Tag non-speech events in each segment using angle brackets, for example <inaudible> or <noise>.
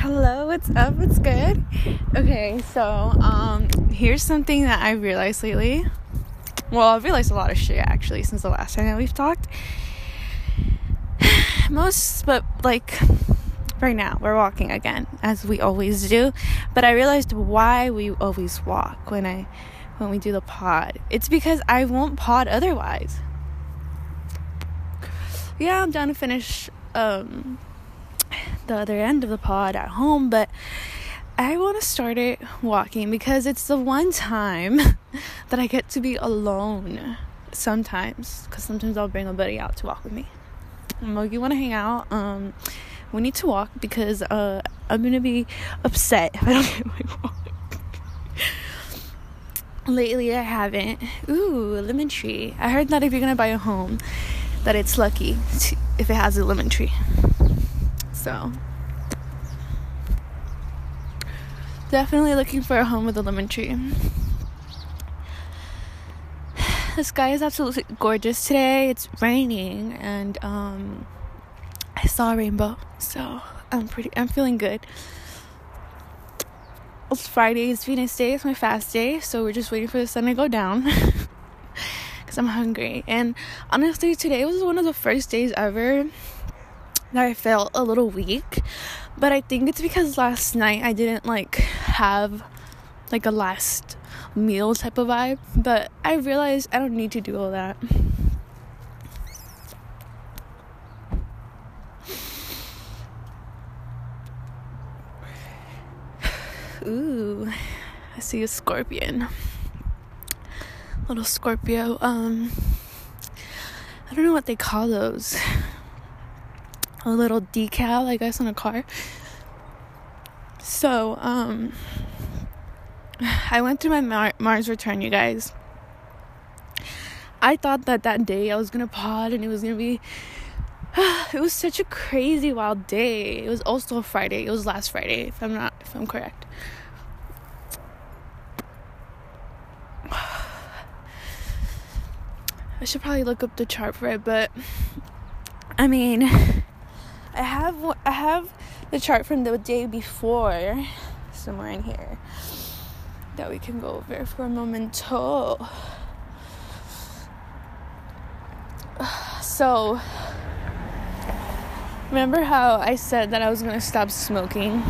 Hello, what's up? What's good? Okay, so um here's something that I realized lately. Well, I've realized a lot of shit actually since the last time that we've talked. <sighs> Most but like right now we're walking again as we always do, but I realized why we always walk when I when we do the pod. It's because I won't pod otherwise. Yeah, I'm down to finish um the other end of the pod at home, but I want to start it walking because it's the one time <laughs> that I get to be alone sometimes. Because sometimes I'll bring a buddy out to walk with me. Like, you want to hang out? Um, we need to walk because uh, I'm gonna be upset if I don't <laughs> get my walk. Lately, I haven't. Ooh, lemon tree. I heard that if you're gonna buy a home, that it's lucky if it has a lemon tree. So, definitely looking for a home with a lemon tree. <sighs> The sky is absolutely gorgeous today. It's raining and um I saw a rainbow. So, I'm pretty I'm feeling good. It's Friday, it's Venus Day, it's my fast day, so we're just waiting for the sun to go down. <laughs> Cuz I'm hungry. And honestly, today was one of the first days ever that I felt a little weak. But I think it's because last night I didn't like have like a last meal type of vibe. But I realized I don't need to do all that. Ooh, I see a scorpion. Little Scorpio. Um, I don't know what they call those a little decal, I guess, on a car. So, um, <sighs> I went through my Mar- Mars return, you guys. I thought that that day I was gonna pod and it was gonna be. <sighs> it was such a crazy wild day. It was also a Friday. It was last Friday, if I'm not, if I'm correct. <sighs> I should probably look up the chart for it, but I mean, I have I have the chart from the day before somewhere in here that we can go over for a moment. <sighs> So, remember how I said that I was to stop smoking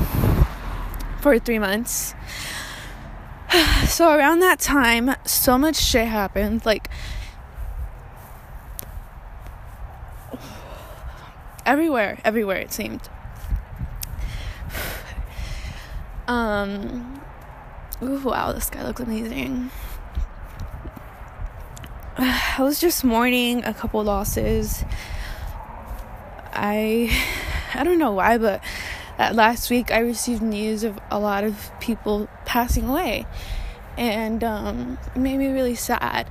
for 3 months? <sighs> So, around that time, so much shit happened. Like everywhere, everywhere it seemed. Um, ooh, wow, this guy looks amazing. I was just mourning a couple losses. I, I don't know why, but last week I received news of a lot of people passing away, and um, it made me really sad.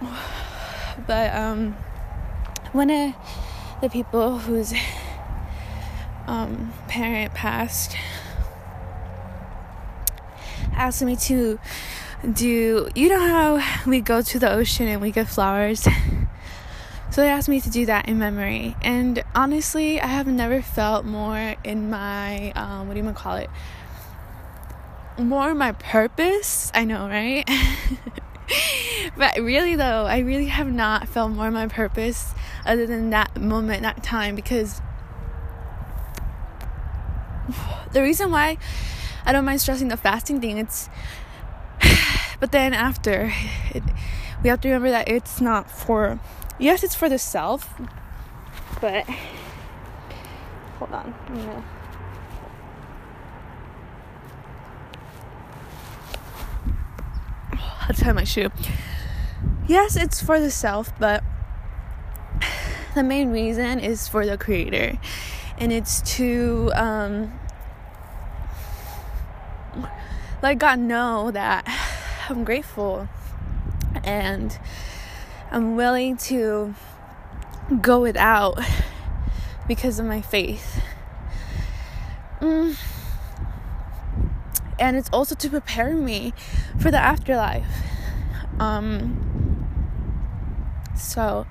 <sighs> But um, one of the people whose um, parent passed asked me to do you know how we go to the ocean and we get flowers? So they asked me to do that in memory. And honestly i have never felt more in my um, what do you call it? More my purpose i know right <laughs> but really though i really have not felt more my purpose other than that moment that time because the reason why i don't mind stressing the fasting thing it's <sighs> but then after it, we have to remember that it's not for yes it's for the self but hold on i'm gonna I'll tie my shoe. Yes, it's for the self, but the main reason is for the creator, and it's to um, let God know that I'm grateful and I'm willing to go without because of my faith. Mm and it's also to prepare me for the afterlife. Um, so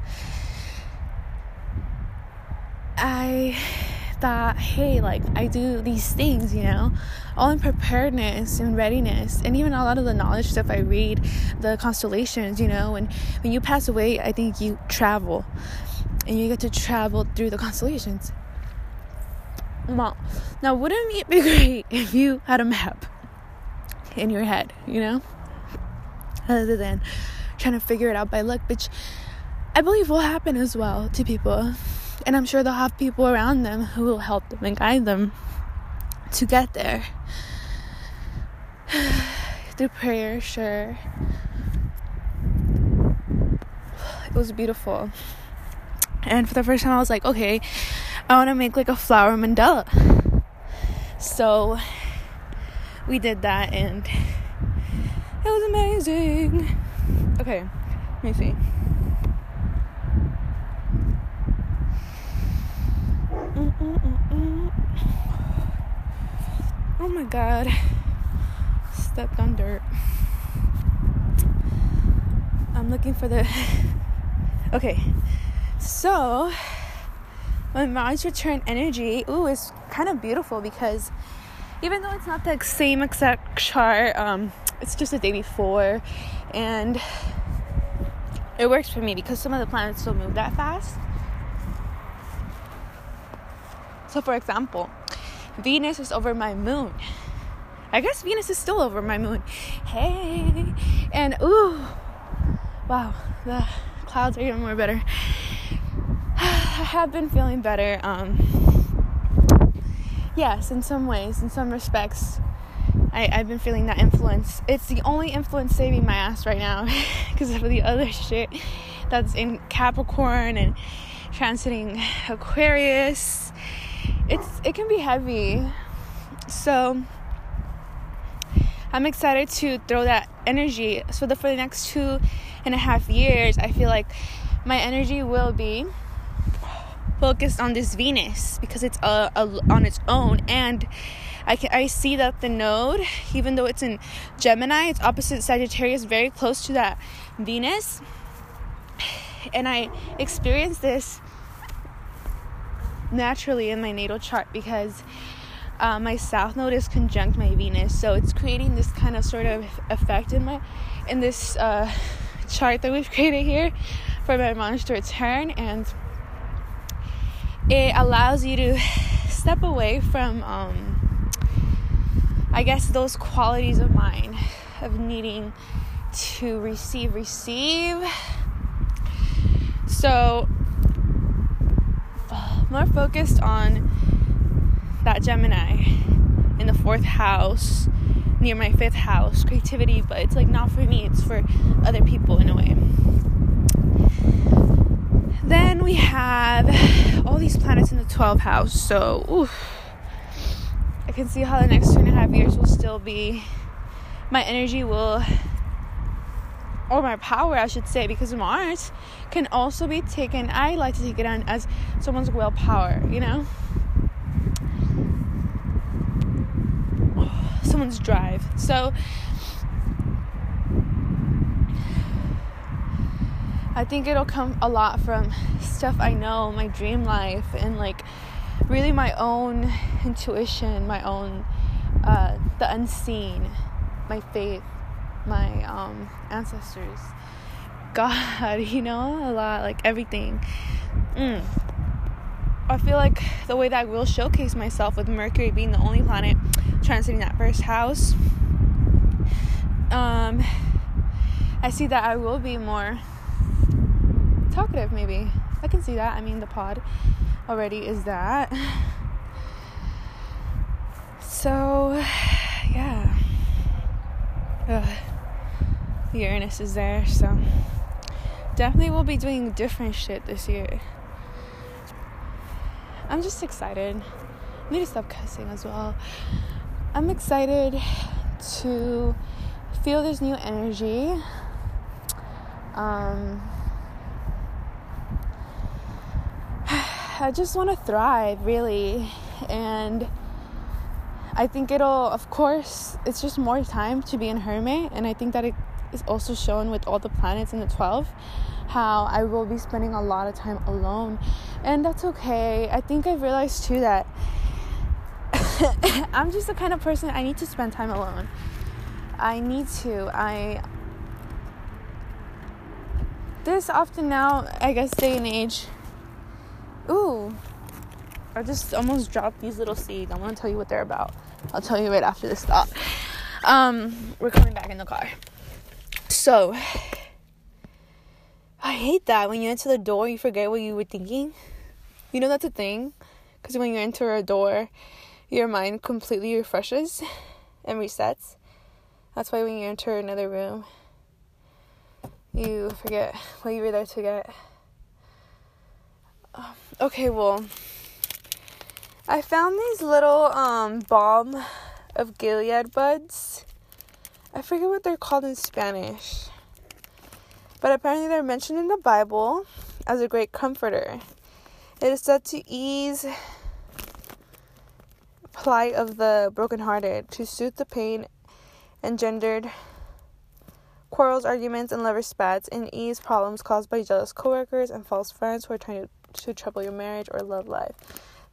I thought, hey like i do these things you know all in preparedness and readiness. And even a lot of the knowledge stuff i read the constellations you know and when you pass away i think you travel and you get to travel through the constellations. Well now wouldn't it be <laughs> great if you had a map in your head you know other than trying to figure it out by luck which i believe will happen as well to people and I'm sure they'll have people around them who will help them and guide them to get there. <sighs> Through prayer, sure. It was beautiful. And for the first time, I was like, okay, I want to make like a flower mandala. So we did that, and it was amazing. Okay, let me see. Oh my god. Stepped on dirt. I'm looking for the. <laughs> okay. So, my Mars return energy, ooh, is kind of beautiful because even though it's not the same exact chart, um, it's just a day before, and it works for me because some of the planets don't move that fast. So, for example, Venus is over my moon. I guess Venus is still over my moon. Hey, and ooh, wow, the clouds are even more better. <sighs> I have been feeling better. Um, yes, in some ways, in some respects, I, I've been feeling that influence. It's the only influence saving my ass right now <laughs> because of the other shit that's in Capricorn and transiting Aquarius it's it can be heavy. So I'm excited to throw that energy. So that for the next two and a half years, I feel like my energy will be focused on this Venus because it's uh, on its own and I can I see that the node even though it's in Gemini it's opposite Sagittarius very close to that Venus and I experienced this naturally in my natal chart because uh, my south node is conjunct my Venus, so it's creating this kind of sort of effect in my in this uh, chart that we've <laughs> created here for my Mars to return, and it allows you to step away from, um, I guess, those qualities of mine of needing to receive, receive. So more focused on that Gemini in the fourth house near my fifth house, creativity, but it's like not for me, it's for other people in a way. Then we have all these planets in the 12th house, so oof, I can see how the next two and a half years will still be. My energy will or my power, I should say, because Mars can also be taken, I like to take it on as someone's willpower, you know? <sighs> Someone's drive. So, I think it'll come a lot from stuff I know, my dream life, and like really my own intuition, my own, uh, the unseen, my faith my um, ancestors, God, <laughs> you know, a lot, like everything. Mm. I feel like the way that I will showcase myself with Mercury being the only planet transiting that first house, um, I see that I will be more talkative, maybe. I can see that. I mean, the pod already is that. <sighs> So, yeah. Ugh. Uranus is there, so definitely we'll be doing different shit this year. I'm just excited. I need to stop cussing as well. I'm excited to feel this new energy. Um, <sighs> I just want to thrive, really. And I think it'll, of course, it's just more time to be in hermit. And I think that it is also shown with all the planets in the 12 how I will be spending a lot of time alone. And that's okay. I think I've realized too that <laughs> I'm just the kind of person I need to spend time alone. I need to. I this often now, I guess day and age. Ooh. I just almost dropped these little seeds. I want to tell you what they're about. I'll tell you right after this thought. Um, we're coming back in the car. So, I hate that when you enter the door, you forget what you were thinking. You know that's a thing, because when you enter a door, your mind completely refreshes and resets. That's why when you enter another room, you forget what you were there to get. Um, okay, well, I found these little um, balm of Gilead buds. I forget what they're called in Spanish. But apparently they're mentioned in the Bible as a great comforter. It is said to ease plight of the brokenhearted, to soothe the pain engendered quarrels, arguments, and lover spats, and ease problems caused by jealous coworkers and false friends who are trying to, to trouble your marriage or love life.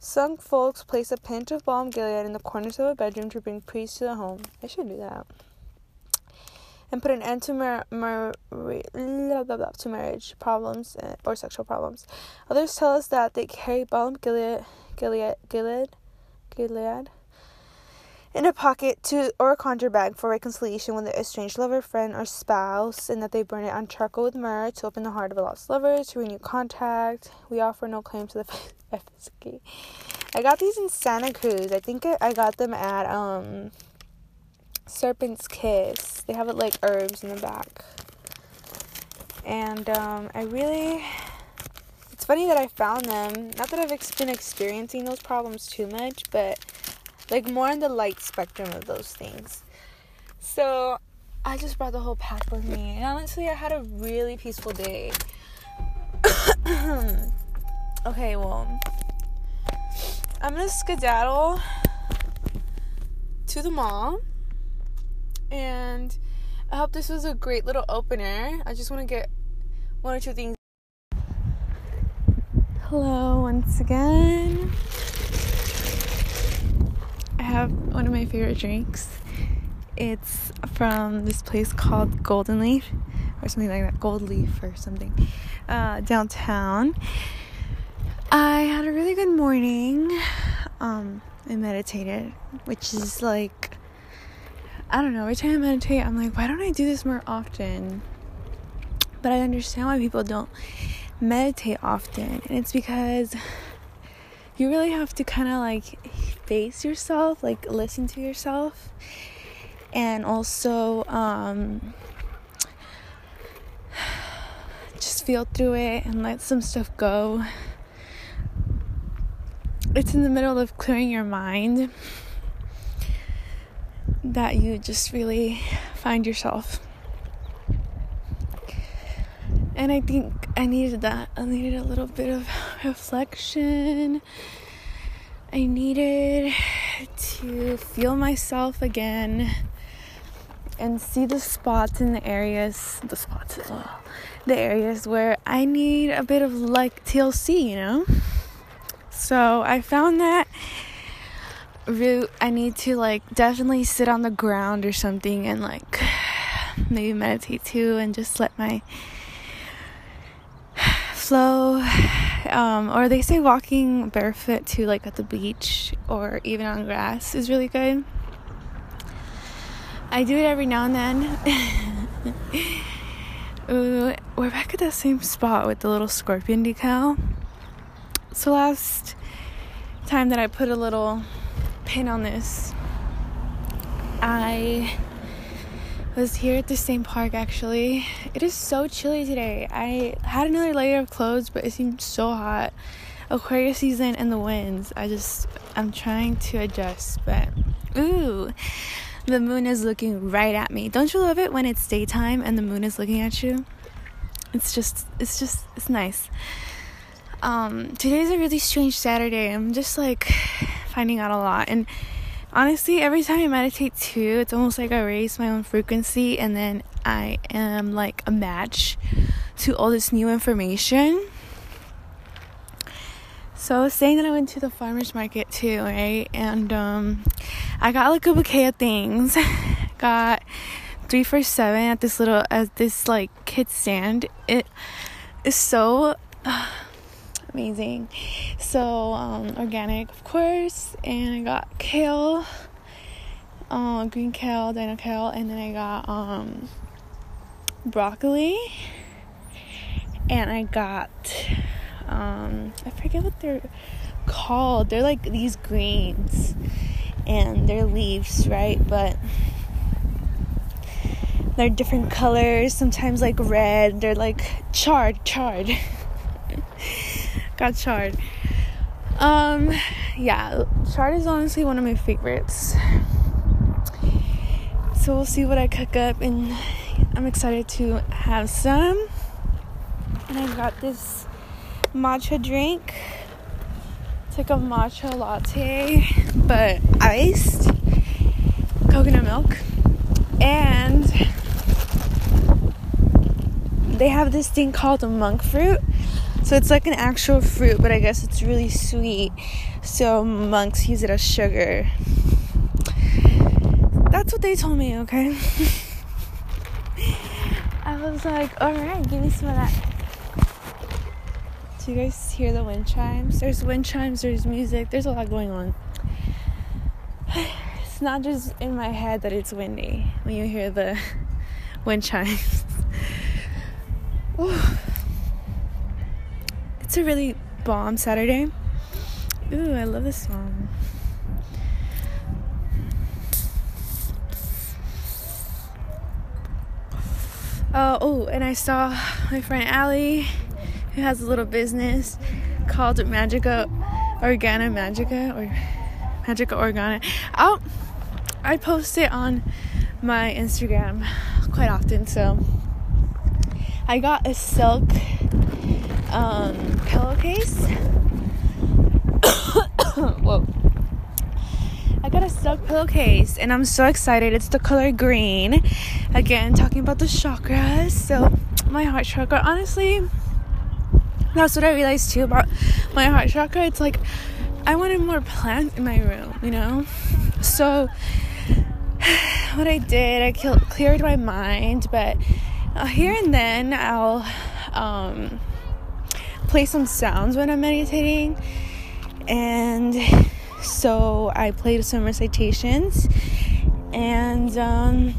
Some folks place a pinch of balm gilead in the corners of a bedroom to bring peace to the home. I should do that. And put an end to, mar- mar- to marriage problems uh, or sexual problems. Others tell us that they carry balm gilead, gilead, gilead, gilead in a pocket to or a conjure bag for reconciliation with an estranged lover, friend, or spouse, and that they burn it on charcoal with myrrh to open the heart of a lost lover to renew contact. We offer no claim to the <laughs> efficacy. I got these in Santa Cruz. I think I got them at um Serpent's Kiss. They have it like herbs in the back. And um, I really it's funny that I found them. Not that I've been experiencing those problems too much, but like more on the light spectrum of those things. So I just brought the whole pack with me, and honestly, I had a really peaceful day. <coughs> okay, well, I'm gonna skedaddle to the mall, and I hope this was a great little opener. I just want to get one or two things. Hello, once again have one of my favorite drinks. It's from this place called Golden Leaf or something like that, Gold Leaf or something, uh, downtown. I had a really good morning. Um, I meditated, which is like, I don't know, every time I meditate, I'm like, why don't I do this more often? But I understand why people don't meditate often, and it's because you really have to kind of like face yourself, like listen to yourself, and also um, just feel through it and let some stuff go. It's in the middle of clearing your mind that you just really find yourself. And I think I needed that. I needed a little bit of <laughs> reflection. I needed to feel myself again and see the spots in the areas, the spots as well, the areas where I need a bit of like TLC, you know? So I found that route I need to like definitely sit on the ground or something and like <sighs> maybe meditate too and just let my flow um, or they say walking barefoot to like at the beach or even on grass is really good. I do it every now and then. <laughs> Ooh, we're back at that same spot with the little scorpion decal. So last time that i put a little pin on this i was here at the same park actually. It is so chilly today. I had another layer of clothes, but it seems so hot. Aquarius season and the winds. I just I'm trying to adjust, but ooh, the moon is looking right at me. Don't you love it when it's daytime and the moon is looking at you? It's just it's just it's nice. Um today's a really strange Saturday. I'm just like finding out a lot and honestly, every time I meditate too, it's almost like I raise my own frequency and then I am like a match to all this new information. So I was saying that I went to the farmers market too, right? And um, I got like a bouquet of things. <laughs> got three for seven at this little at this like kid stand. It is so <sighs> uh, amazing. So um, organic, of course, and I got kale, uh, green kale, dino kale, and then I got um, broccoli, and I got um, I forget what they're called. They're like these greens, and they're leaves, right? But they're different colors. Sometimes like red. They're like charred, charred. <laughs> got charred. Um, yeah, chard is honestly one of my favorites. So we'll see what I cook up, and I'm excited to have some. And I got this matcha drink. It's like a matcha latte, but iced coconut milk. And they have this thing called a monk fruit. So it's like an actual fruit, but I guess it's really sweet. So monks use it as sugar. That's what they told me, okay? <laughs> I was like, alright, give me some of that. Do you guys hear the wind chimes? There's wind chimes, there's music, there's a lot going on. <sighs> It's not just in my head that it's windy when you hear the <laughs> wind chimes. <sighs> it's a really bomb Saturday. Ooh, I love this song. Uh, oh, and I saw my friend Allie, who has a little business called Magica Organa Magica or Magica Organa. Oh, I post it on my Instagram quite often, so I got a silk um, pillowcase. <coughs> Whoa. I got a silk pillowcase and I'm so excited. It's the color green. Again, talking about the chakras. So, my heart chakra, honestly, that's what I realized too about my heart chakra. It's like I wanted more plants in my room, you know? So, <sighs> what I did, I cleared my mind, but uh, here and then I'll um, play some sounds when I'm meditating. And so I played some recitations, and um,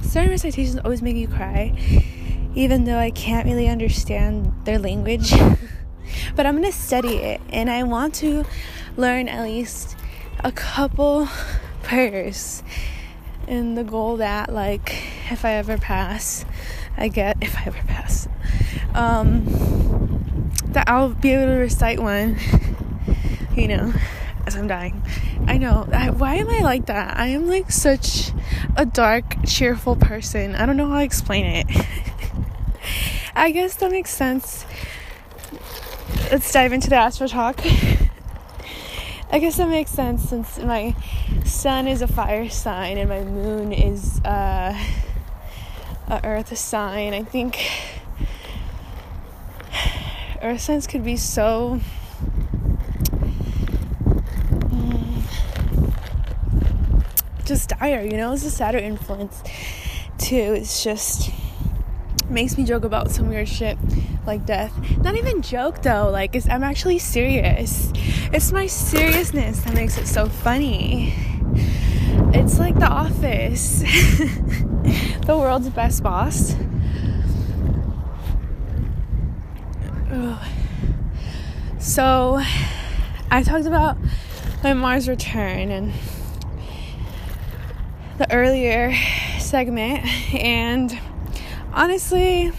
certain recitations always make you cry, even though I can't really understand their language. <laughs> but I'm gonna study it, and I want to learn at least a couple prayers and the goal that like if I ever pass, I get if I ever pass, um, that I'll be able to recite one, <laughs> you know, as I'm dying. I know. I, why am I like that? I am like such a dark, cheerful person. I don't know how to explain it. <laughs> I guess that makes sense. Let's dive into the astro talk. <laughs> I guess that makes sense since my sun is a fire sign and my moon is uh, a earth sign. I think earth signs could be so just dire, you know. It's a Saturn influence too. It's just makes me joke about some weird shit like death. Not even joke though, like I'm actually serious. It's my seriousness that makes it so funny. It's like The Office, <laughs> the world's best boss. Ugh. So, I talked about my Mars return and the earlier segment, and honestly,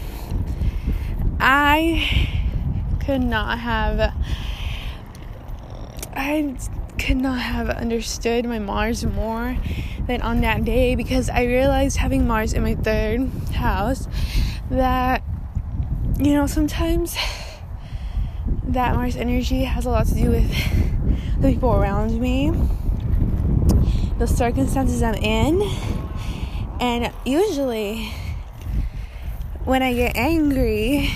I could not have I could not have understood my Mars more than on that day because I realized having Mars in my third house that you know sometimes that Mars energy has a lot to do with the people around me, the circumstances I'm in, And usually, when I get angry,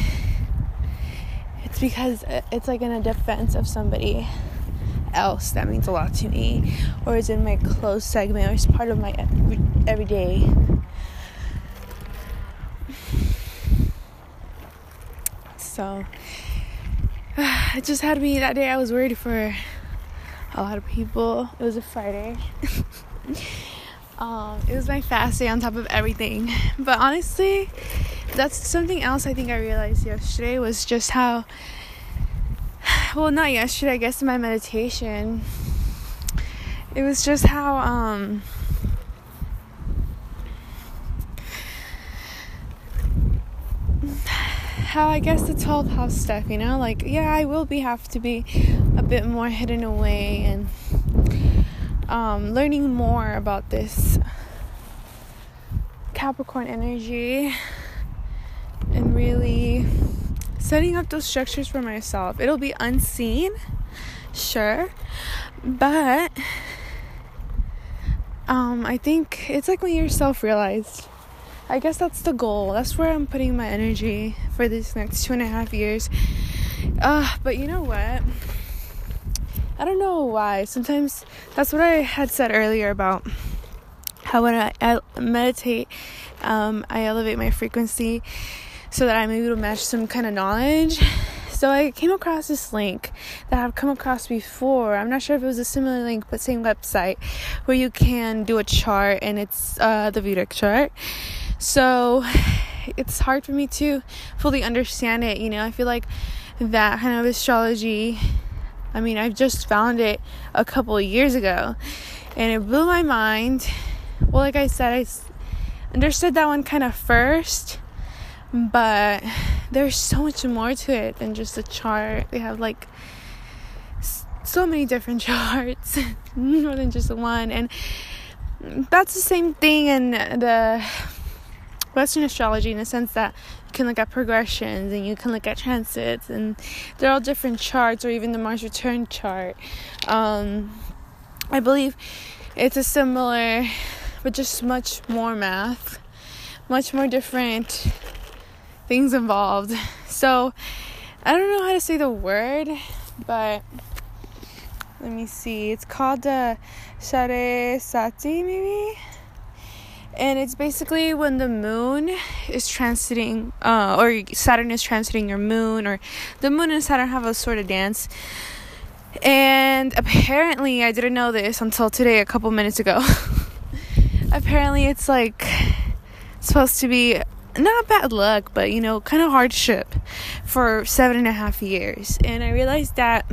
it's because it's like in a defense of somebody else that means a lot to me, or is in my close segment, or it's part of my everyday. So, <sighs> it just had me that day. I was worried for a lot of people. It was a Friday. <laughs> um, it was my fast day on top of everything. But honestly, that's something else I think I realized yesterday was just how <sighs> well not yesterday i guess in my meditation it was just how um how i guess the 12 house stuff you know like yeah i will be have to be a bit more hidden away and um learning more about this capricorn energy and really setting up those structures for myself. It'll be unseen, sure, but um, I think it's like when you're self realized. I guess that's the goal. That's where I'm putting my energy for these next two and a half years. Uh, but you know what? I don't know why. Sometimes that's what I had said earlier about how when I, I meditate, um, I elevate my frequency so that I'm able to match some kind of knowledge. So I came across this link that I've come across before. I'm not sure if it was a similar link, but same website where you can do a chart and it's uh, the Vedic chart. So <sighs> it's hard for me to fully understand it. You know, I feel like that kind of astrology. I mean, I've just found it a couple years ago and it blew my mind. Well, like I said, I understood that one kind of first but there's so much more to it than just a chart. They have like so many different <laughs> charts, <laughs> more than just one, and that's the same thing in the Western astrology in the sense that you can look at progressions and you can look at transits, and they're all different charts, or even the Mars return chart. Um, I believe it's a similar, but just much more math, much more different things involved. So I don't know how to say the word, but let me see. It's called the Share Sati, maybe. And it's basically when the moon is transiting, uh, or Saturn is transiting your moon, or the moon and Saturn have a sort of dance. And apparently, I didn't know this until today, a couple minutes ago. <laughs> apparently, it's like supposed to be not bad luck, but you know, kind of hardship for seven and a half years. And I realized that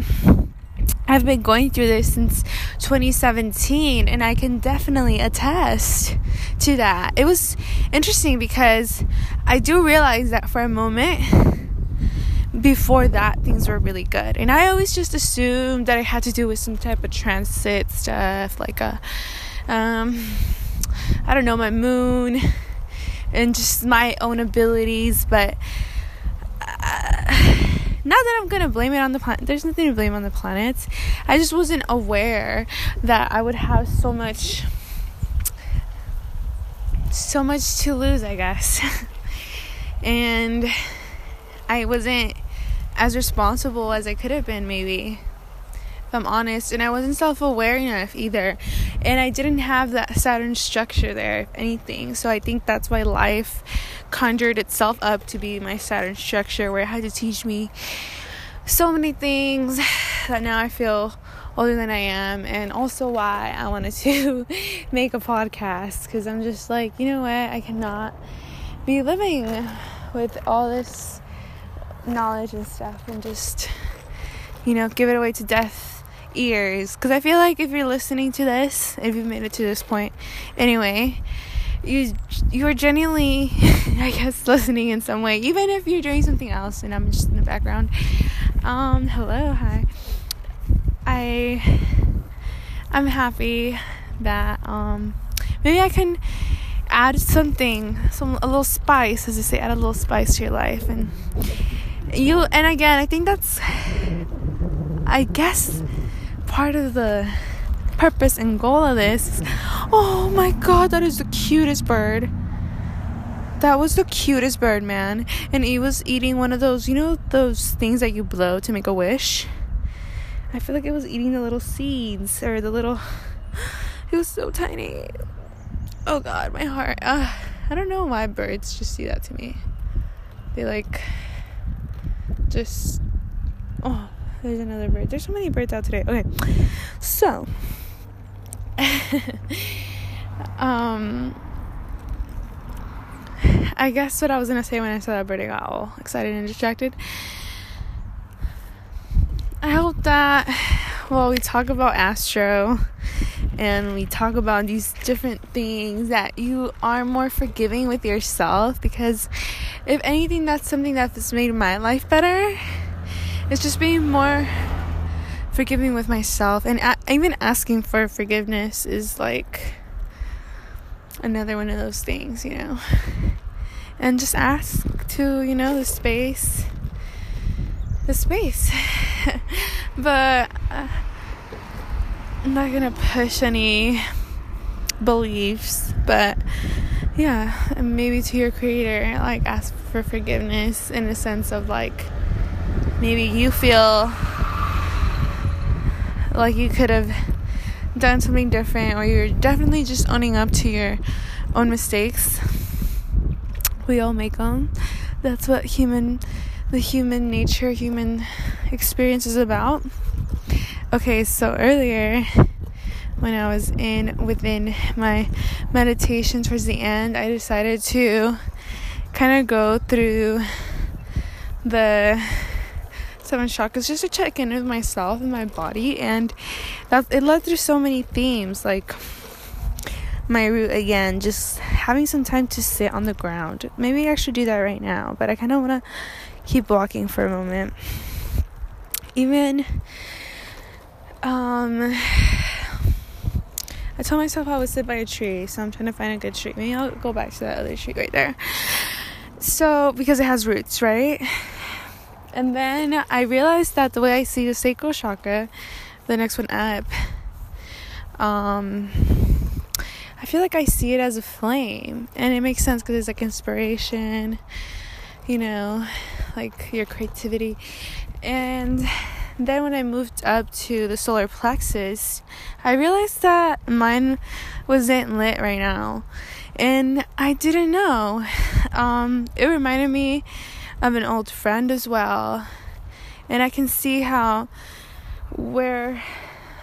I've been going through this since 2017, and I can definitely attest to that. It was interesting because I do realize that for a moment before that things were really good and i always just assumed that it had to do with some type of transit stuff like a um i don't know my moon and just my own abilities, but not that I'm gonna blame it on the planet. There's nothing to blame on the planets. I just wasn't aware that I would have so much, so much to lose, I guess, <laughs> and I wasn't as responsible as I could have been, maybe. If I'm honest, and I wasn't self aware enough either. And I didn't have that Saturn structure there, if anything. So I think that's why life conjured itself up to be my Saturn structure, where it had to teach me so many things that now I feel older than I am, and also why I wanted to <laughs> make a podcast because I'm just like, you know what, I cannot be living with all this knowledge and stuff and just, you know, give it away to death ears. Because I feel like if you're listening to this, if you've made it to this point, anyway, you you're genuinely, <laughs> I guess, listening in some way, even if you're doing something else and I'm just in the background. Um, hello, hi. I I'm happy that um maybe I can add something, some a little spice, as they say, add a little spice to your life and you and again I think that's I guess part of the purpose and goal of this <laughs> Oh my god, that is the cutest bird. That was the cutest bird, man. And he was eating one of those, you know, those things that you blow to make a wish? I feel like it was eating the little seeds or the little. <sighs> It was so tiny. Oh god, my heart. Uh, I don't know why birds just do that to me. They like. Just. Oh, there's another bird. There's so many birds out today. Okay. So. <laughs> um I guess what I was gonna say when I saw that bird, I got all excited and distracted. I hope that, well, we talk about Astro and we talk about these different things that you are more forgiving with yourself because if anything, that's something that's made my life better. It's just being more forgiving with myself and a- even asking for forgiveness is like another one of those things, you know and just ask to, you know, the space, the space. <laughs> but uh, I'm not gonna push any beliefs, but yeah, maybe to your creator, like ask for forgiveness in a sense of like maybe you feel like you could have done something different, or you're definitely just owning up to your own mistakes we all make them. That's what human the human nature, human experience is about. Okay, so earlier when I was in within my meditation towards the end, I decided to kind of go through the seven chakras just to check in with myself and my body and that it led through so many themes like my root again, just having some time to sit on the ground. Maybe I should do that right now, but I kind of want to keep walking for a moment. Even, um, <sighs> I told myself I would sit by a tree, so I'm trying to find a good tree. Maybe I'll go back to that other tree right there. So, because it has roots, right? And then I realized that the way I see the sacral chakra, the next one up, um, I feel like I see it as a flame, and it makes sense because it's like inspiration, you know, like your creativity. And then when I moved up to the solar plexus, I realized that mine wasn't lit right now, and I didn't know. Um, it reminded me of an old friend as well, and I can see how where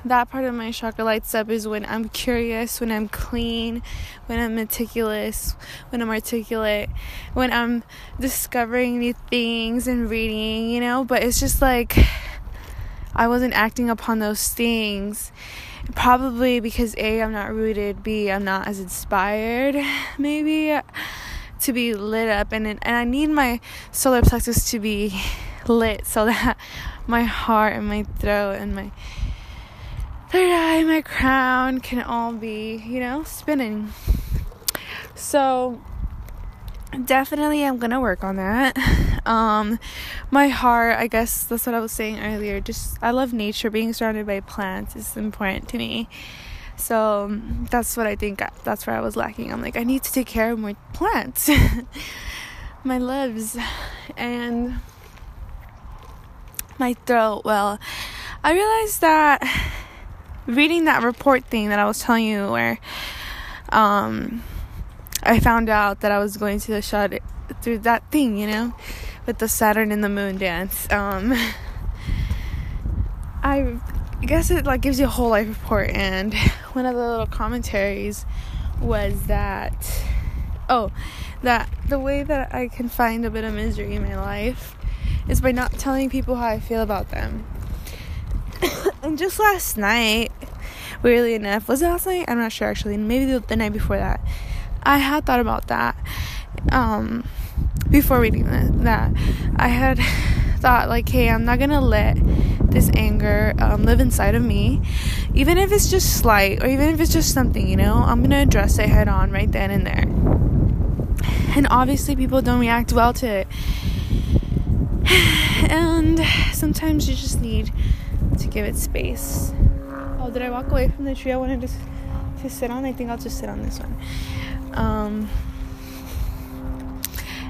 that part of my chakra lights up is when I'm curious, when I'm clean, when I'm meticulous, when I'm articulate, when I'm discovering new things and reading, you know. But it's just like I wasn't acting upon those things. Probably because A, I'm not rooted, B, I'm not as inspired, maybe to be lit up and and I need my solar plexus to be lit so that <laughs> my heart and my throat and my third eye, my crown can all be, you know, spinning. So definitely I'm gonna work on that. <laughs> Um my heart, I guess that's what I was saying earlier. Just I love nature, being surrounded by plants is important to me. So that's what I think that's where I was lacking. I'm like I need to take care of my plants. <laughs> my lives and my throat. Well, I realized that reading that report thing that I was telling you where um I found out that I was going to the shot through that thing, you know, with the Saturn and the Moon dance. Um <laughs> I guess it like gives you a whole life report and <laughs> one of the little commentaries was that oh that the way that I can find a bit of misery in my life is by not telling people how I feel about them. <coughs> and just last night, weirdly enough, was it last night? I'm not sure actually. Maybe the, the night before that. I had thought about that. Um, before reading that, that I had <laughs> thought like, hey, I'm not gonna let this anger um, live inside of me, even if it's just slight or even if it's just something, you know. I'm gonna address it head on right then and there. And obviously, people don't react well to it. <sighs> And sometimes you just need to give it space. Oh, did I walk away from the tree? I wanted to to sit on, I think I'll just sit on this one. Um,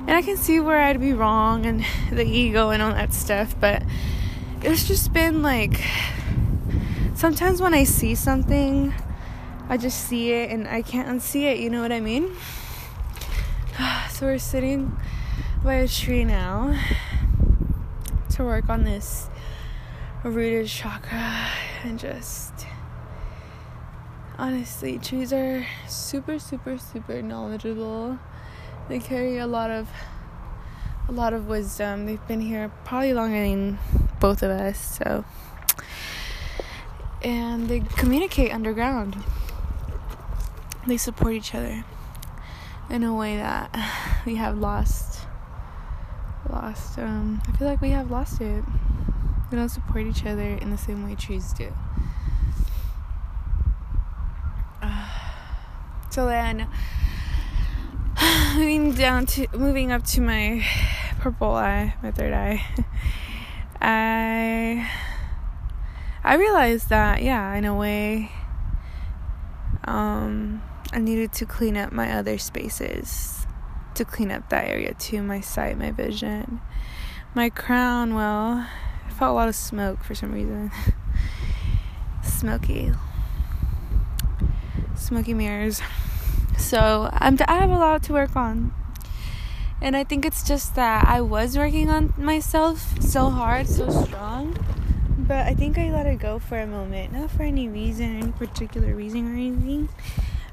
and I can see where I'd be wrong and <laughs> the ego and all that stuff, but it's just been like sometimes when I see something, I just see it and I can't unsee it, you know what I mean? <sighs> So we're sitting by a tree now to work on this rooted chakra and just honestly trees are super super super knowledgeable they carry a lot of a lot of wisdom. They've been here probably longer than both of us so. And they communicate underground. They support each other in a way that <sighs> we have lost lost um i feel like we have lost it. We don't support each other in the same way trees do. Uh, <sighs> so then moving down to moving up to my purple eye my third eye i i realized that yeah in a way um I needed to clean up my other spaces, to clean up that area too my sight, my vision. My crown, well, I felt a lot of smoke for some reason. <laughs> Smoky. Smoky mirrors. So I'm I have a lot to work on. And I think it's just that I was working on myself so hard, so strong. But I think I let it go for a moment. Not for any reason, any particular reason or anything.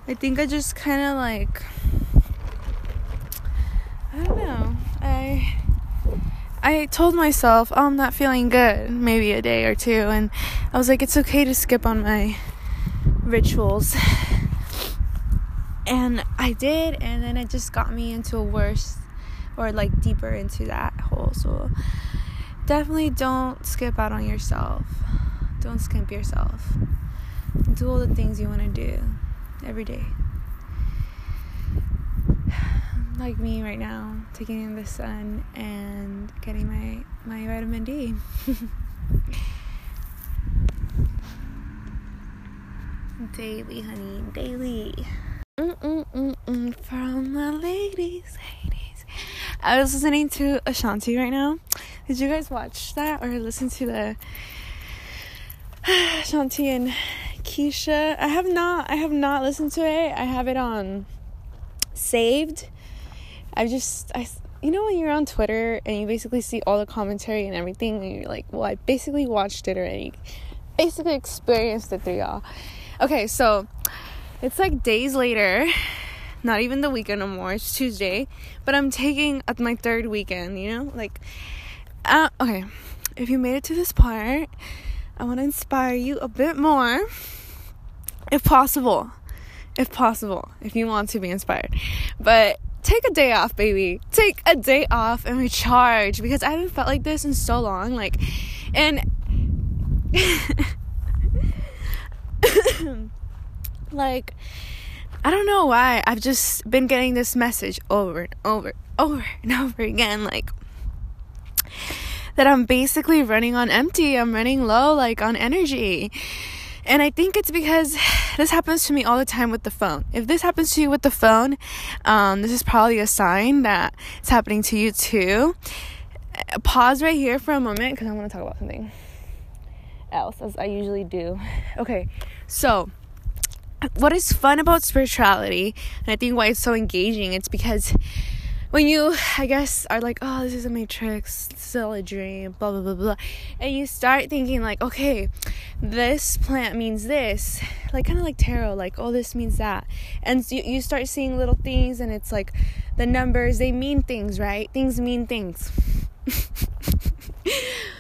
I think I just kind of like I don't know. I I told myself oh, I'm not feeling good, maybe a day or two, and I was like, it's okay to skip on my rituals. And I did, and then it just got me into a worse or like deeper into that hole. So definitely don't skip out on yourself. Don't skimp yourself. Do all the things you want to do every day. <sighs> Like me right now, taking in the sun and getting my, my vitamin D. <laughs> daily, honey, daily. Mm-mm-mm-mm from the ladies, ladies. I was listening to Ashanti right now. Did you guys watch that or listen to the <sighs> Ashanti and Keyshia? I have not I have not listened to it. I have it on saved. I just I you know when you're on Twitter and you basically see all the commentary and everything and you're like, "Well, I basically watched it already. Basically experienced it through y'all." Okay, so it's like days later. Not even the weekend no more. It's Tuesday, but I'm taking at my third weekend, you know? Like uh, okay. If you made it to this part, I want to inspire you a bit more if possible. If possible, if you want to be inspired. But take a day off, baby. Take a day off and recharge because I haven't felt like this in so long. Like, and <laughs> like, I don't know why. I've just been getting this message over and over, over <laughs> and over again. Like, that I'm basically running on empty. I'm running low, like on energy. And I think it's because <sighs> this happens to me all the time with the phone. If this happens to you with the phone, um, this is probably a sign that it's happening to you too. Pause right here for a moment because I want to talk about something else, as I usually do. <laughs> Okay, so what is fun about spirituality, and I think why it's so engaging, it's because when you, I guess, are like, oh, this is a matrix, all a dream, blah, blah, blah, blah, and you start thinking, like, okay, this plant means this, like, kind of like tarot, like, oh, this means that. And you, you start seeing little things, and it's like the numbers, they mean things, right? Things mean things. <laughs>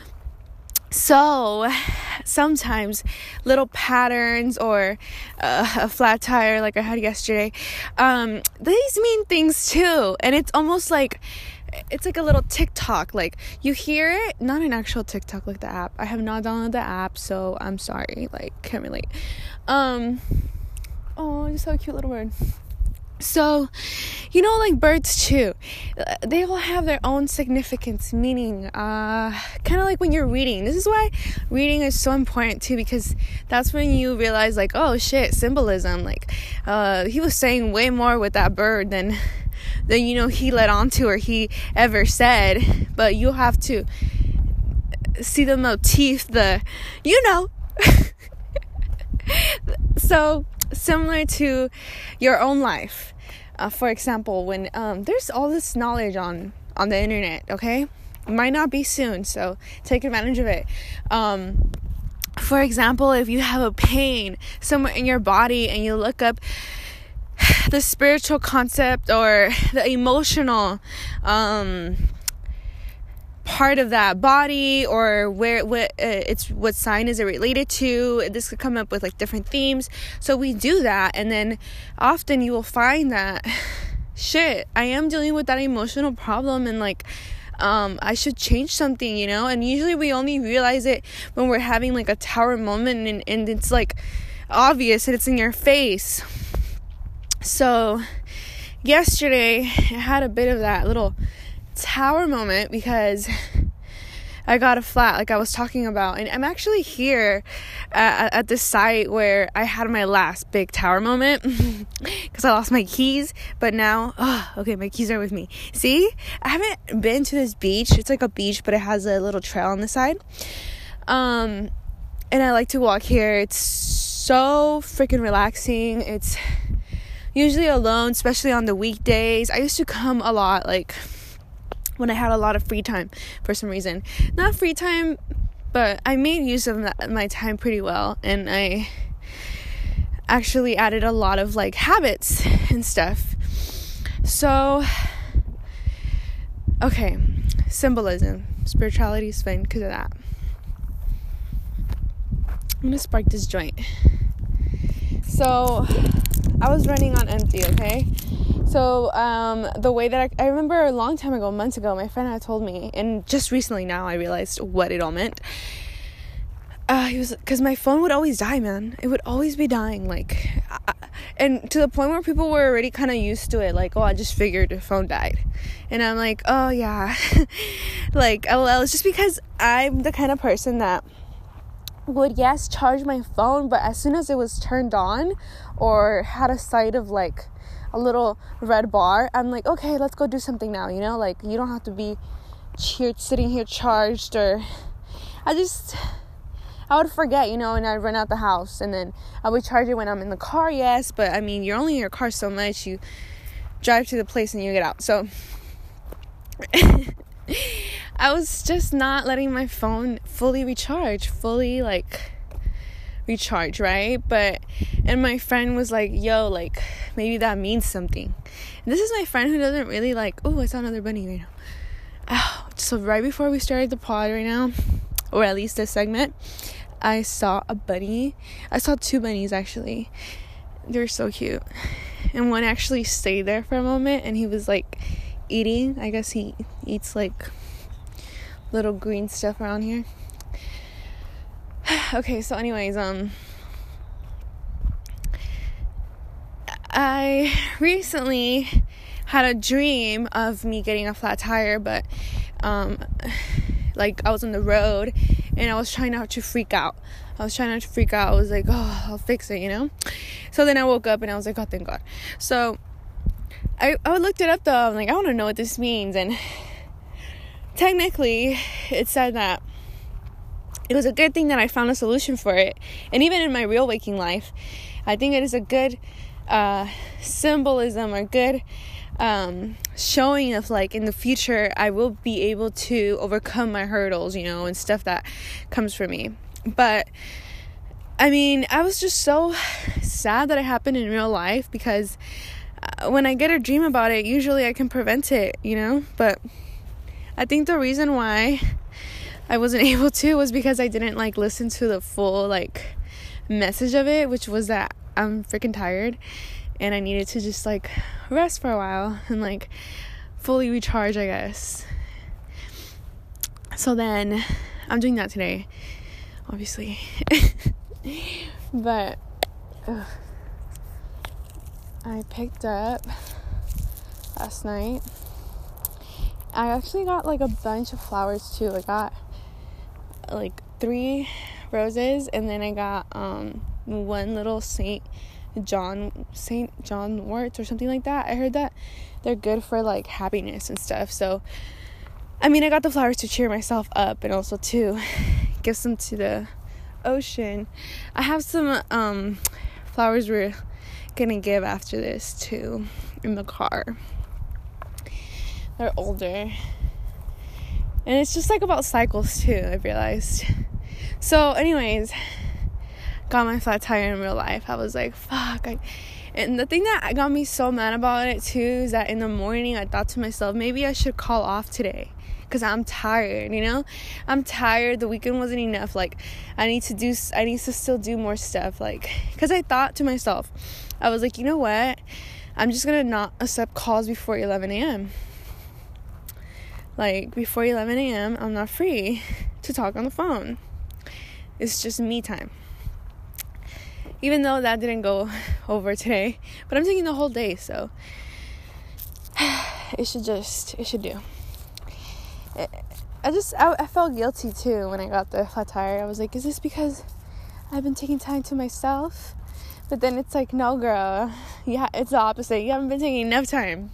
So <sighs> sometimes little patterns or uh, a flat tire like I had yesterday, um, these mean things too. And it's almost like it's like a little TikTok. Like you hear it, not an actual TikTok like the app. I have not downloaded the app, so I'm sorry. Like can't relate. Um, oh, you're so cute little bird. So, you know, like birds too, uh, they all have their own significance, meaning, uh, kind of like when you're reading. This is why reading is so important too, because that's when you realize, like, oh shit, symbolism. Like, uh, he was saying way more with that bird than, <laughs> than you know he led on to or he ever said. But you'll have to see the motif, the, you know. <laughs> so similar to your own life. Uh, for example, when um, there's all this knowledge on on the internet, okay, might not be soon, so take advantage of it. Um, for example, if you have a pain somewhere in your body and you look up <sighs> the spiritual concept or the emotional um, part of that body or where what uh, it's what sign is it related to this could come up with like different themes so we do that and then often you will find that <sighs> shit i am dealing with that emotional problem and like um, I should change something, you know? And usually we only realize it when we're having like a tower moment and, and it's like obvious and it's in your face. So, yesterday I had a bit of that little tower moment because <laughs> I got a flat like I was talking about and I'm actually here at, at this site where I had my last big tower moment <laughs> because I lost my keys but now oh okay my keys are with me. See? I haven't been to this beach. It's like a beach but it has a little trail on the side. Um and I like to walk here. It's so freaking relaxing. It's usually alone especially on the weekdays. I used to come a lot like when I had a lot of free time for some reason. Not free time, but I made use of my time pretty well and I actually added a lot of like habits and stuff. So okay, symbolism, spirituality is fine because of that. I'm gonna spark this joint. So I was running on empty, okay? So, um, the way that I, I remember a long time ago, months ago, my friend had told me, and just recently now I realized what it all meant. Uh, he was because my phone would always die, man. It would always be dying, like, I, and to the point where people were already kind of used to it. Like, oh, I just figured the phone died, and I'm like, oh yeah, <laughs> like, lol. It's just because I'm the kind of person that would yes charge my phone, but as soon as it was turned on or had a sight of like a little red bar, I'm like, okay, let's go do something now, you know? Like, you don't have to be sitting here charged or I just I would forget, you know, and I'd run out the house and then I would charge it when I'm in the car, yes, but I mean, you're only in your car so much, you drive to the place and you get out. So <laughs> I was just not letting my phone fully recharge, fully like recharge, right? But and my friend was like, "Yo, like maybe that means something." And this is my friend who doesn't really like. Oh, I saw another bunny right now. Oh, so right before we started the pod right now, or at least this segment, I saw a bunny. I saw two bunnies actually. They're so cute, and one actually stayed there for a moment, and he was like eating. I guess he eats like little green stuff around here. <sighs> okay, so anyways, um I recently had a dream of me getting a flat tire, but um like I was on the road and I was trying not to freak out. I was trying not to freak out. I was like, oh, I'll fix it, you know? So then I woke up and I was like, oh, thank God. So I, I looked it up though. I'm like, I want to know what this means. And technically, it said that it was a good thing that I found a solution for it. And even in my real waking life, I think it is a good uh, symbolism or good um, showing of like in the future I will be able to overcome my hurdles, you know, and stuff that comes for me. But I mean, I was just so sad that it happened in real life because uh, when I get a dream about it, usually I can prevent it, you know? But I think the reason why I wasn't <laughs> able to was because I didn't like listen to the full like message of it, which was that I'm freaking tired and I needed to just like rest for a while and like fully recharge, I guess. So then I'm doing that today, obviously. <laughs> but ugh. I picked up last night. I actually got like a bunch of flowers too. I got like three roses and then I got um one little Saint John Saint John worts or something like that. I heard that they're good for like happiness and stuff. So I mean, I got the flowers to cheer myself up and also to <laughs> give some to the ocean. I have some um flowers we're gonna give after this too in the car. They're older. And it's just like about cycles too, I've realized. So, anyways, got my flat tire in real life. I was like, fuck. I, and the thing that got me so mad about it too is that in the morning I thought to myself, maybe I should call off today because I'm tired, you know? I'm tired. The weekend wasn't enough. Like, I need to do, I need to still do more stuff. Like, because I thought to myself, I was like, you know what? I'm just gonna not accept calls before 11 a.m. Like, before 11 a.m., I'm not free to talk on the phone. It's just me time. Even though that didn't go over today, but I'm taking the whole day, so <sighs> it should just, it should do. I just, I, I felt guilty too when I got the flat tire. I was like, is this because I've been taking time to myself? But then it's like, no, girl. Yeah, it's the opposite. You haven't been taking enough time.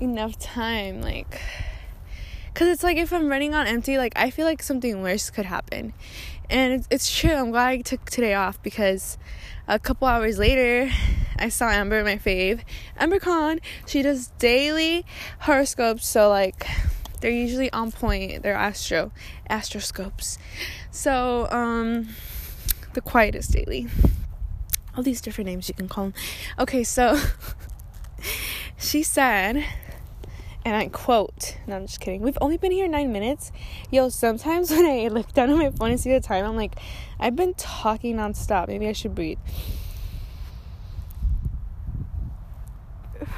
Enough time. Like, because it's like if I'm running on empty, like, I feel like something worse could happen. And it's, it's true. I'm glad I took today off because a couple hours later, I saw Amber, my fave, Amber Khan. She does daily horoscopes. So, like, they're usually on point. They're astro astroscopes. So, um, the quietest daily. All these different names you can call them. Okay, so <laughs> she said and I quote, no, I'm just kidding. We've only been here nine minutes. Yo, sometimes <laughs> when I look down at my phone and see the time, I'm like, I've been talking nonstop. Maybe I should breathe. <sighs>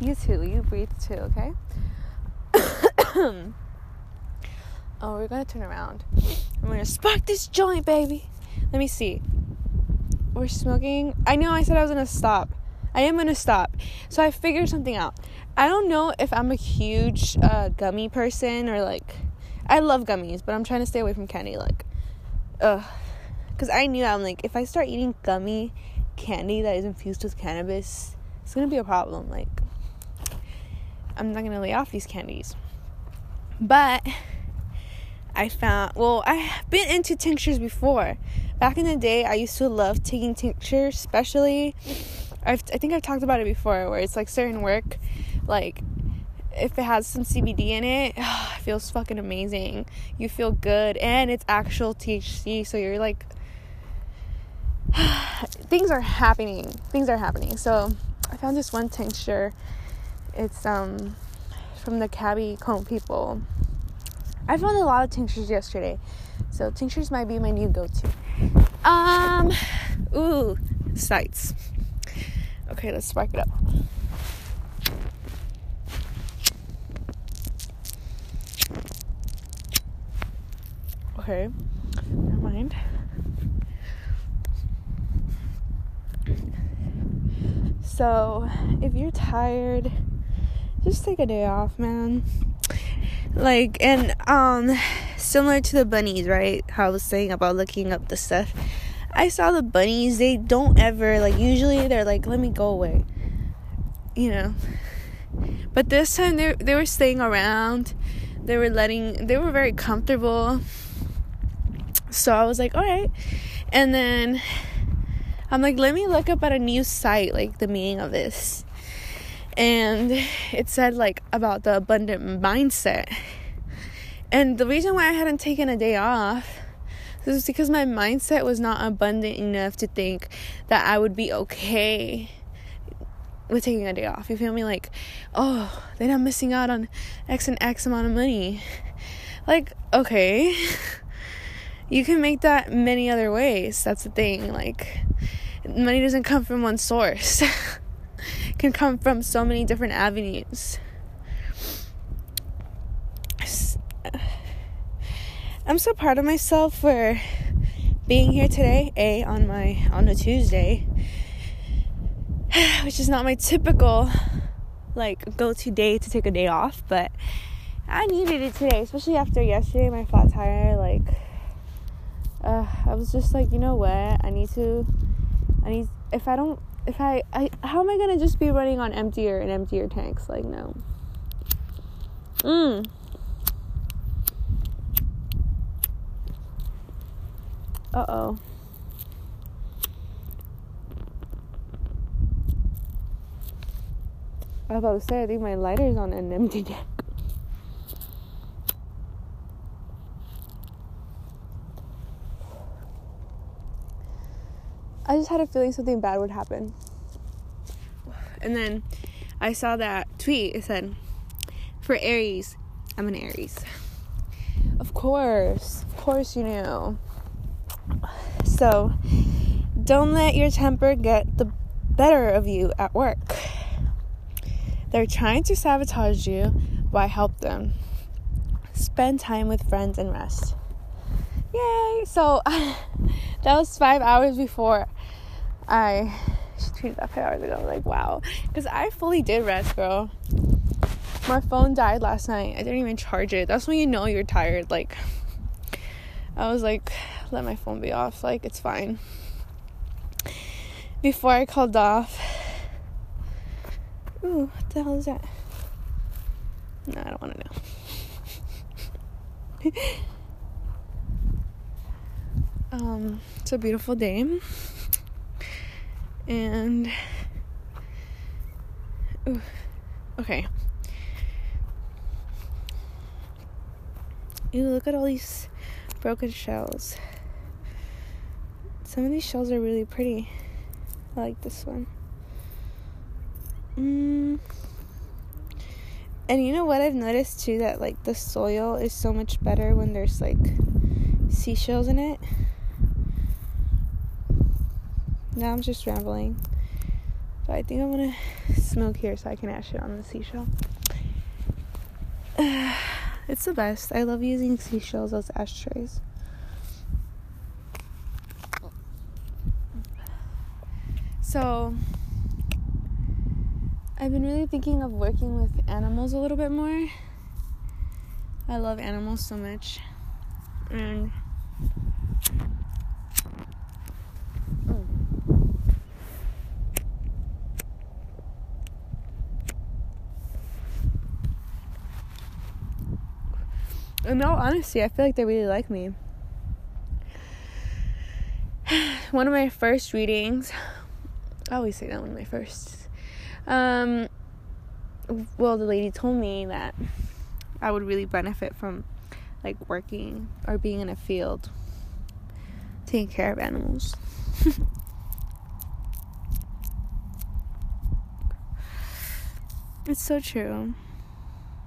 You too, you breathe too, okay? <coughs> oh, we're gonna turn around. I'm gonna spark this joint, baby. Let me see. We're smoking. I know I said I was gonna stop. I am gonna stop. So I figured something out. I don't know if I'm a huge uh, gummy person or like I love gummies, but I'm trying to stay away from candy. Like, ugh, because I knew I'm like if I start eating gummy candy that is infused with cannabis, it's gonna be a problem. Like, I'm not gonna lay off these candies. But I found well, I've been into tinctures before. Back in the day, I used to love taking tinctures, especially I've, I think I've talked about it before where it's like certain work, like if it has some CBD in it, <sighs> it feels fucking amazing. You feel good, and it's actual THC, so you're like, <sighs> things are happening. Things are happening. So I found this one tincture. It's um from the Cabby Cone people. I found a lot of tinctures yesterday, so tinctures might be my new go-to. Um, ooh, sites. Okay, let's spark it up. Okay, never mind. So, if you're tired, just take a day off, man. Like, and, um, similar to the bunnies, right? How I was saying about looking up the stuff I saw the bunnies, they don't ever, like, usually they're like, let me go away. You know? But this time they, they were staying around. They were letting, they were very comfortable. So I was like, all right. And then I'm like, let me look up at a new site, like the meaning of this. And it said, like, about the abundant mindset. And the reason why I hadn't taken a day off this is because my mindset was not abundant enough to think that I would be okay with taking a day off. You feel me? Like, oh, then I'm missing out on X and X amount of money. Like, okay. <laughs> you can make that many other ways. That's the thing. Like, money doesn't come from one source. it <laughs> can come from so many different avenues. I'm so proud of myself for being here today, A, on my on a Tuesday. <sighs> which is not my typical like go to day to take a day off, but I needed it today, especially after yesterday my flat tire like uh, I was just like, you know what? I need to I need if I don't if I, I how am I gonna just be running on emptier and emptier tanks? Like no. Mm. Uh oh. I was about to say, I think my lighter's on an empty <laughs> deck. I just had a feeling something bad would happen. And then I saw that tweet. It said, for Aries, I'm an Aries. Of course, of course, you knew. So, don't let your temper get the better of you at work. They're trying to sabotage you. Why help them? Spend time with friends and rest. Yay! So <laughs> that was five hours before I tweeted that five hours ago. I'm like, wow, because I fully did rest, girl. My phone died last night. I didn't even charge it. That's when you know you're tired. Like, I was like, let my phone be off. Like, it's fine. Before I called off, Ooh, what the hell is that? No, I don't want to know. <laughs> um, it's a beautiful day. And ooh, okay. Ew, look at all these broken shells. Some of these shells are really pretty. I like this one. Mm. And you know what I've noticed too that like the soil is so much better when there's like seashells in it. Now I'm just rambling. But I think I'm gonna smoke here so I can ash it on the seashell. <sighs> it's the best. I love using seashells as ashtrays. So I've been really thinking of working with animals a little bit more. I love animals so much. And oh. in all honesty, I feel like they really like me. <sighs> One of my first readings, I always say that one of my first um, well, the lady told me that I would really benefit from like working or being in a field taking care of animals. <laughs> it's so true.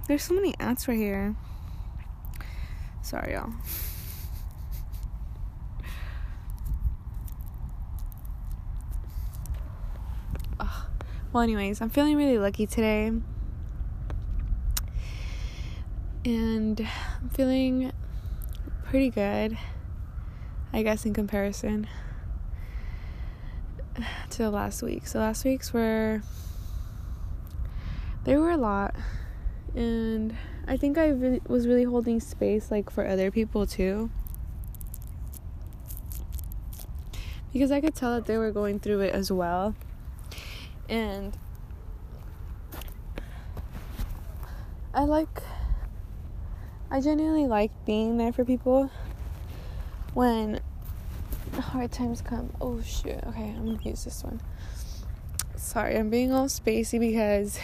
There's so many ants right here. Sorry, y'all. Well, anyways, I'm feeling really lucky today. And I'm feeling pretty good, I guess, in comparison to the last week. So, last week's were, they were a lot. And I think I really, was really holding space, like, for other people too. Because I could tell that they were going through it as well and I like I genuinely like being there for people when hard times come. Oh shoot. Okay, I'm gonna use this one. Sorry, I'm being all spacey because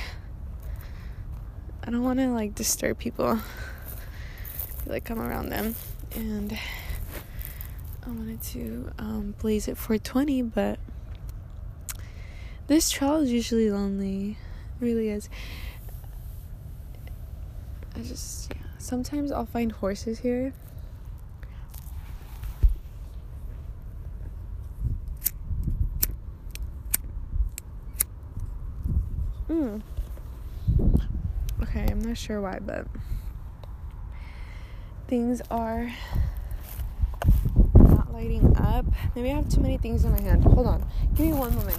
I don't want to like disturb people. like come around them and I wanted to um, blaze it for 20, but this trail is usually lonely. It really is. I just, yeah. Sometimes I'll find horses here. Hmm. Okay, I'm not sure why, but things are lighting up. Maybe I have too many things in my hand. Hold on. Give me one moment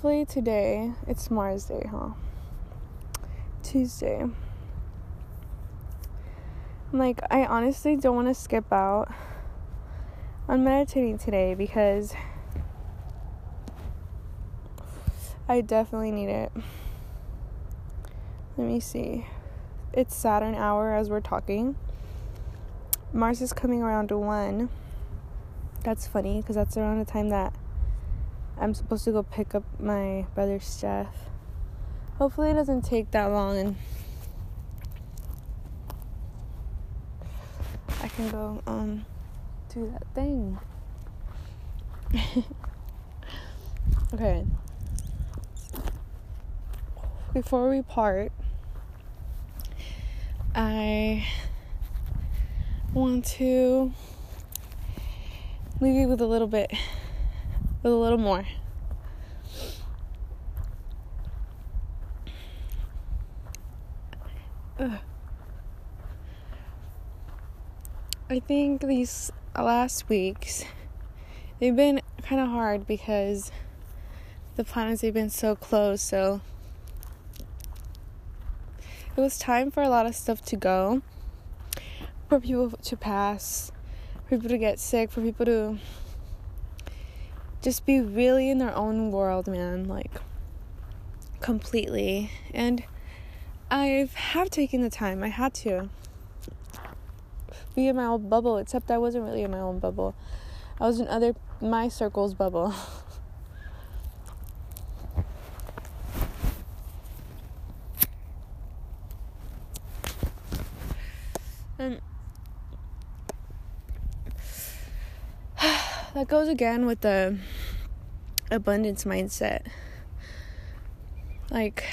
hopefully today, it's Mars Day, huh? Tuesday. Like, I honestly don't want to skip out on meditating today because I definitely need it. Let me see. It's Saturn hour as we're talking. Mars is coming around to 1. That's funny because that's around the time that I'm supposed to go pick up my brother's stuff. Hopefully, it doesn't take that long and I can go um do that thing. <laughs> okay. Before we part, I want to leave you with a little bit, with a little more. Ugh. I think these last weeks they've been kind of hard because the planets they've been so close so it was time for a lot of stuff to go for people to pass for people to get sick for people to just be really in their own world man like completely and i have taken the time i had to be in my own bubble, except I wasn't really in my own bubble. I was in other my circle's bubble. <laughs> and that goes again with the abundance mindset. Like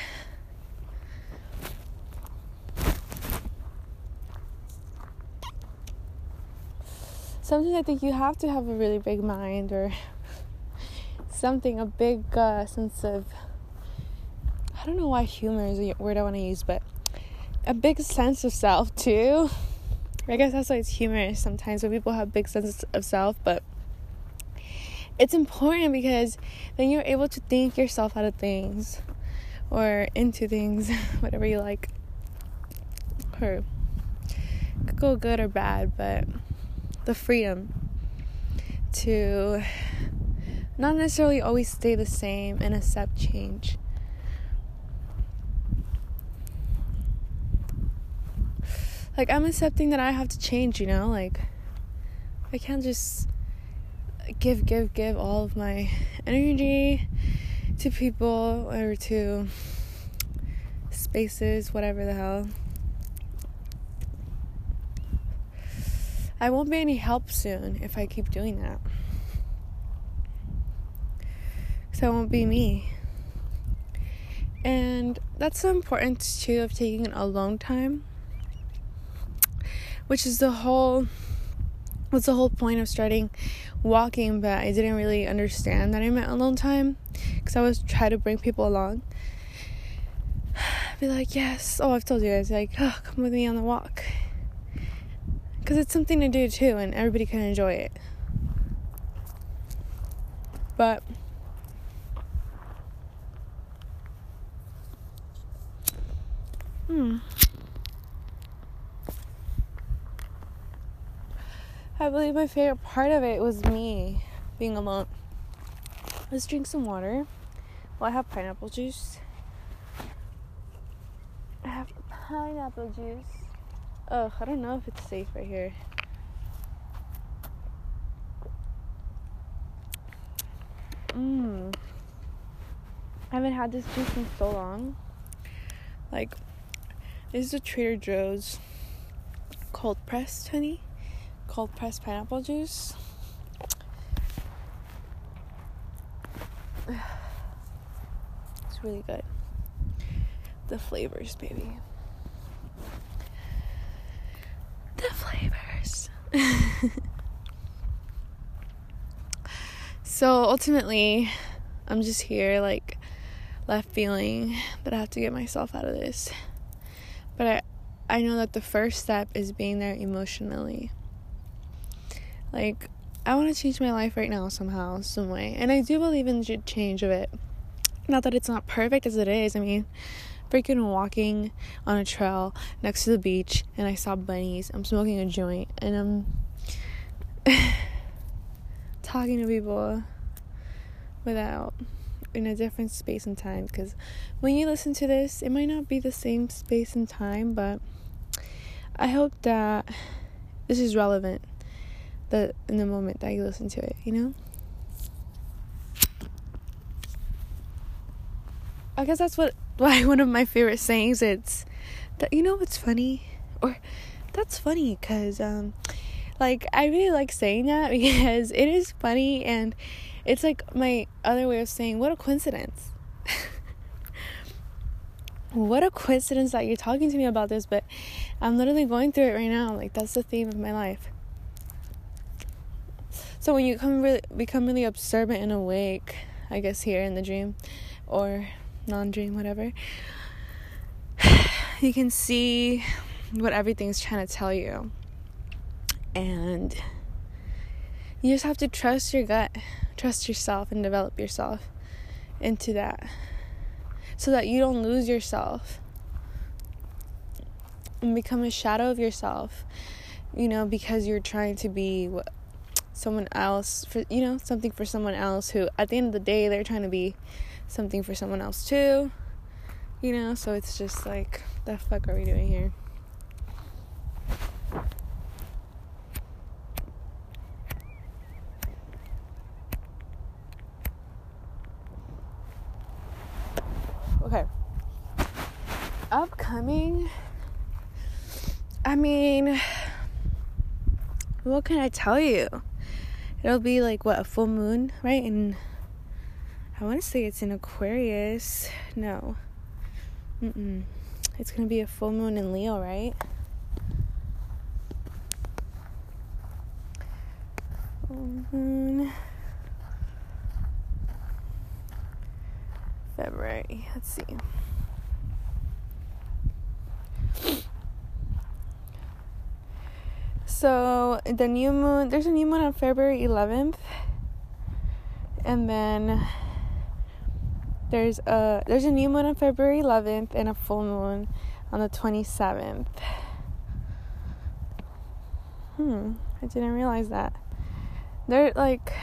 sometimes I think you have to have a really big mind or <laughs> something, a big uh, sense of. I don't know why humor is a word I want to use, but a big sense of self too. I guess that's why it's humorous sometimes when people have big sense of self, but it's important because then you're able to think yourself out of things or into things, <laughs> whatever you like. Or could go good or bad, but the freedom to not necessarily always stay the same and accept change. Like, I'm accepting that I have to change, you know? Like, I can't just give, give, give all of my energy to people or to spaces, whatever the hell. I won't be any help soon if I keep doing that. Because I won't be me. And that's the importance too of taking a long time. Which is the whole what's the whole point of starting walking, but I didn't really understand that I meant alone time. Because I was trying to bring people along. <sighs> Be like, yes. Oh, I've told you guys, like, oh, come with me on the walk because it's something to do too, and everybody can enjoy it. But hmm. I believe my favorite part of it was me being alone. Let's drink some water. Well, I have pineapple juice. I have pineapple juice. Ugh, I don't know if it's safe right here. Mmm. I haven't had this juice in so long. Like, this is a Trader Joe's cold pressed honey, cold pressed pineapple juice. <sighs> It's really good. The flavors, baby. the flavors. <laughs> so ultimately, I'm just here, like, left feeling that I have to get myself out of this. But I, I know that the first step is being there emotionally. Like, I want to change my life right now somehow, some way. And I do believe in the change of it. Not that it's not perfect as it is. I mean, freaking walking on a trail next to the beach and I saw bunnies. I'm smoking a joint and I'm <laughs> talking to people without in a different space and time because when you listen to this, it might not be the same space and time, but I hope that this is relevant that in the moment that you listen to it, you know? I guess that's what <laughs> why one of my favorite sayings it's that you know what's funny or that's funny cuz um like I really like saying that <laughs> because it is funny and it's like my other way of saying what a coincidence. <laughs> what a coincidence that you're talking to me about this, but I'm literally going through it right now. Like that's the theme of my life. So when you become really become really observant and awake, I guess here in the dream or non-dream whatever, <sighs> you can see what everything's trying to tell you. And you just have to trust your gut, trust yourself and develop yourself into that so that you don't lose yourself and become a shadow of yourself, you know, because you're trying to be what someone else for you know, something for someone else who at the end of the day they're trying to be something for someone else too. You know, so it's just like the fuck are we doing here? Okay. Upcoming I mean, what can I tell you? It'll be like what a full moon, right? And I want to say it's in Aquarius. No. Mm-mm. It's going to be a full moon in Leo, right? Full moon. February. Let's see. So the new moon, there's a new moon on February 11th, and then there's a there's a new moon on February 11th and a full moon on the 27th. Hmm, I didn't realize that. There like,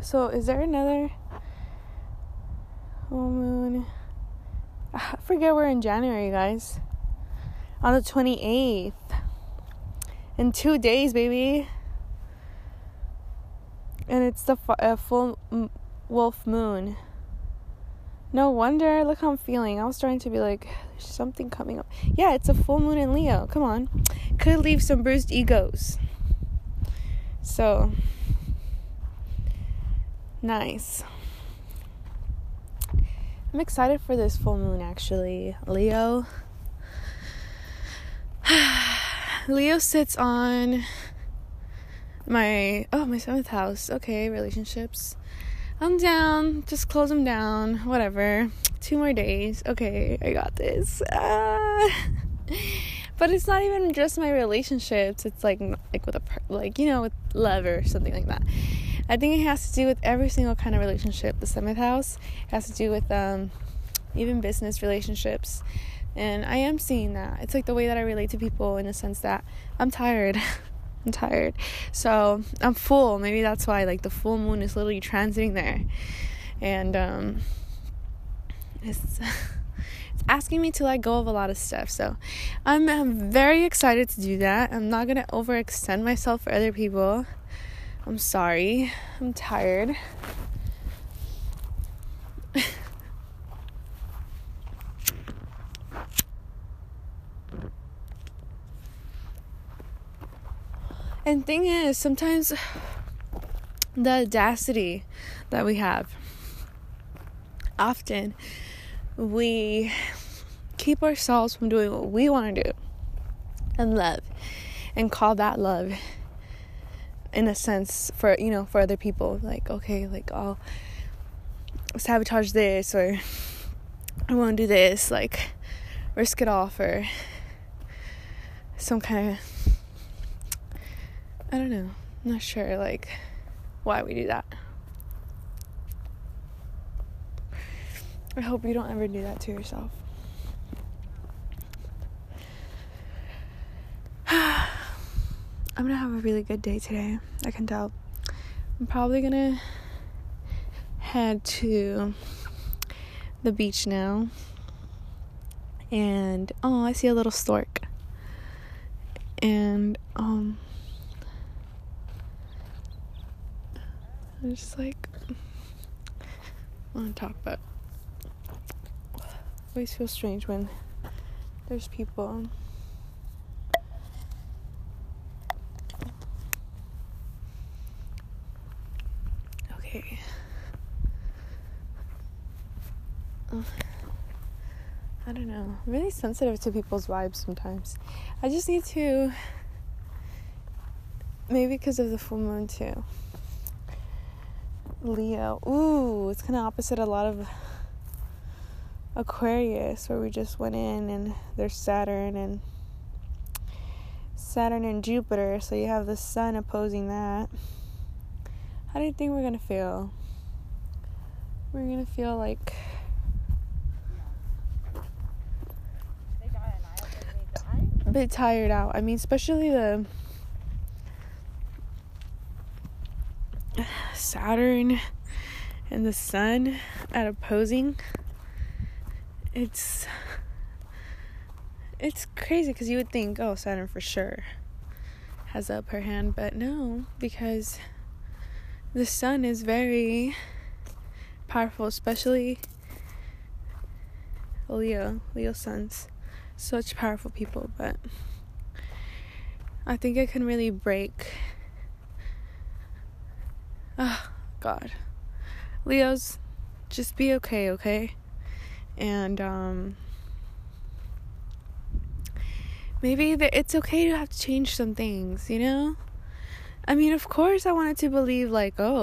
so is there another full moon? I forget we're in January, guys. On the 28th in two days, baby. And it's the fu- full m- wolf moon. No wonder. Look how I'm feeling. I was starting to be like, there's something coming up. Yeah, it's a full moon in Leo. Come on. Could leave some bruised egos. So, nice. I'm excited for this full moon actually. Leo. <sighs> <sighs> Leo sits on my oh my seventh house. Okay, relationships. I'm down. Just close them down. Whatever. Two more days. Okay, I got this. Ah. <laughs> But it's not even just my relationships. It's like like with a like you know with love or something like that. I think it has to do with every single kind of relationship. The seventh house has to do with um, even business relationships and I am seeing that. It's like the way that I relate to people in the sense that I'm tired. <laughs> I'm tired. So I'm full. Maybe that's why like the full moon is literally transiting there. And um it's <laughs> it's asking me to let go of a lot of stuff. So I'm, I'm very excited to do that. I'm not gonna overextend myself for other people. I'm sorry. I'm tired. <laughs> And thing is, sometimes the audacity that we have, often we keep ourselves from doing what we want to do and love and call that love in a sense for you know for other people. Like okay like I'll sabotage this or I won't do this like risk it all for some kind of I don't know. I'm not sure like why we do that. I hope you don't ever do that to yourself. <sighs> I'm gonna have a really good day today. I can tell. I'm probably gonna head to the beach now. And oh, I see a little stork. And um I'm just like I want to talk about always feels strange when there's people okay I don't know. I'm really sensitive to people's vibes sometimes. I just need to maybe because of the full moon too. Leo. Ooh, it's kind of opposite a lot of Aquarius, where we just went in and there's Saturn and Saturn and Jupiter, so you have the sun opposing that. How do you think we're gonna feel? We're gonna feel like a bit tired out. I mean, especially the Saturn and the sun at opposing it's it's crazy because you would think, oh, Saturn for sure has the upper hand, but no, because the sun is very powerful, especially Leo, Leo suns, such powerful people, but I think it can really break. Oh, God. Leos, just be okay, okay? and um, maybe it's okay to have to change some things, you know? I mean, of course, I wanted to believe, like, oh,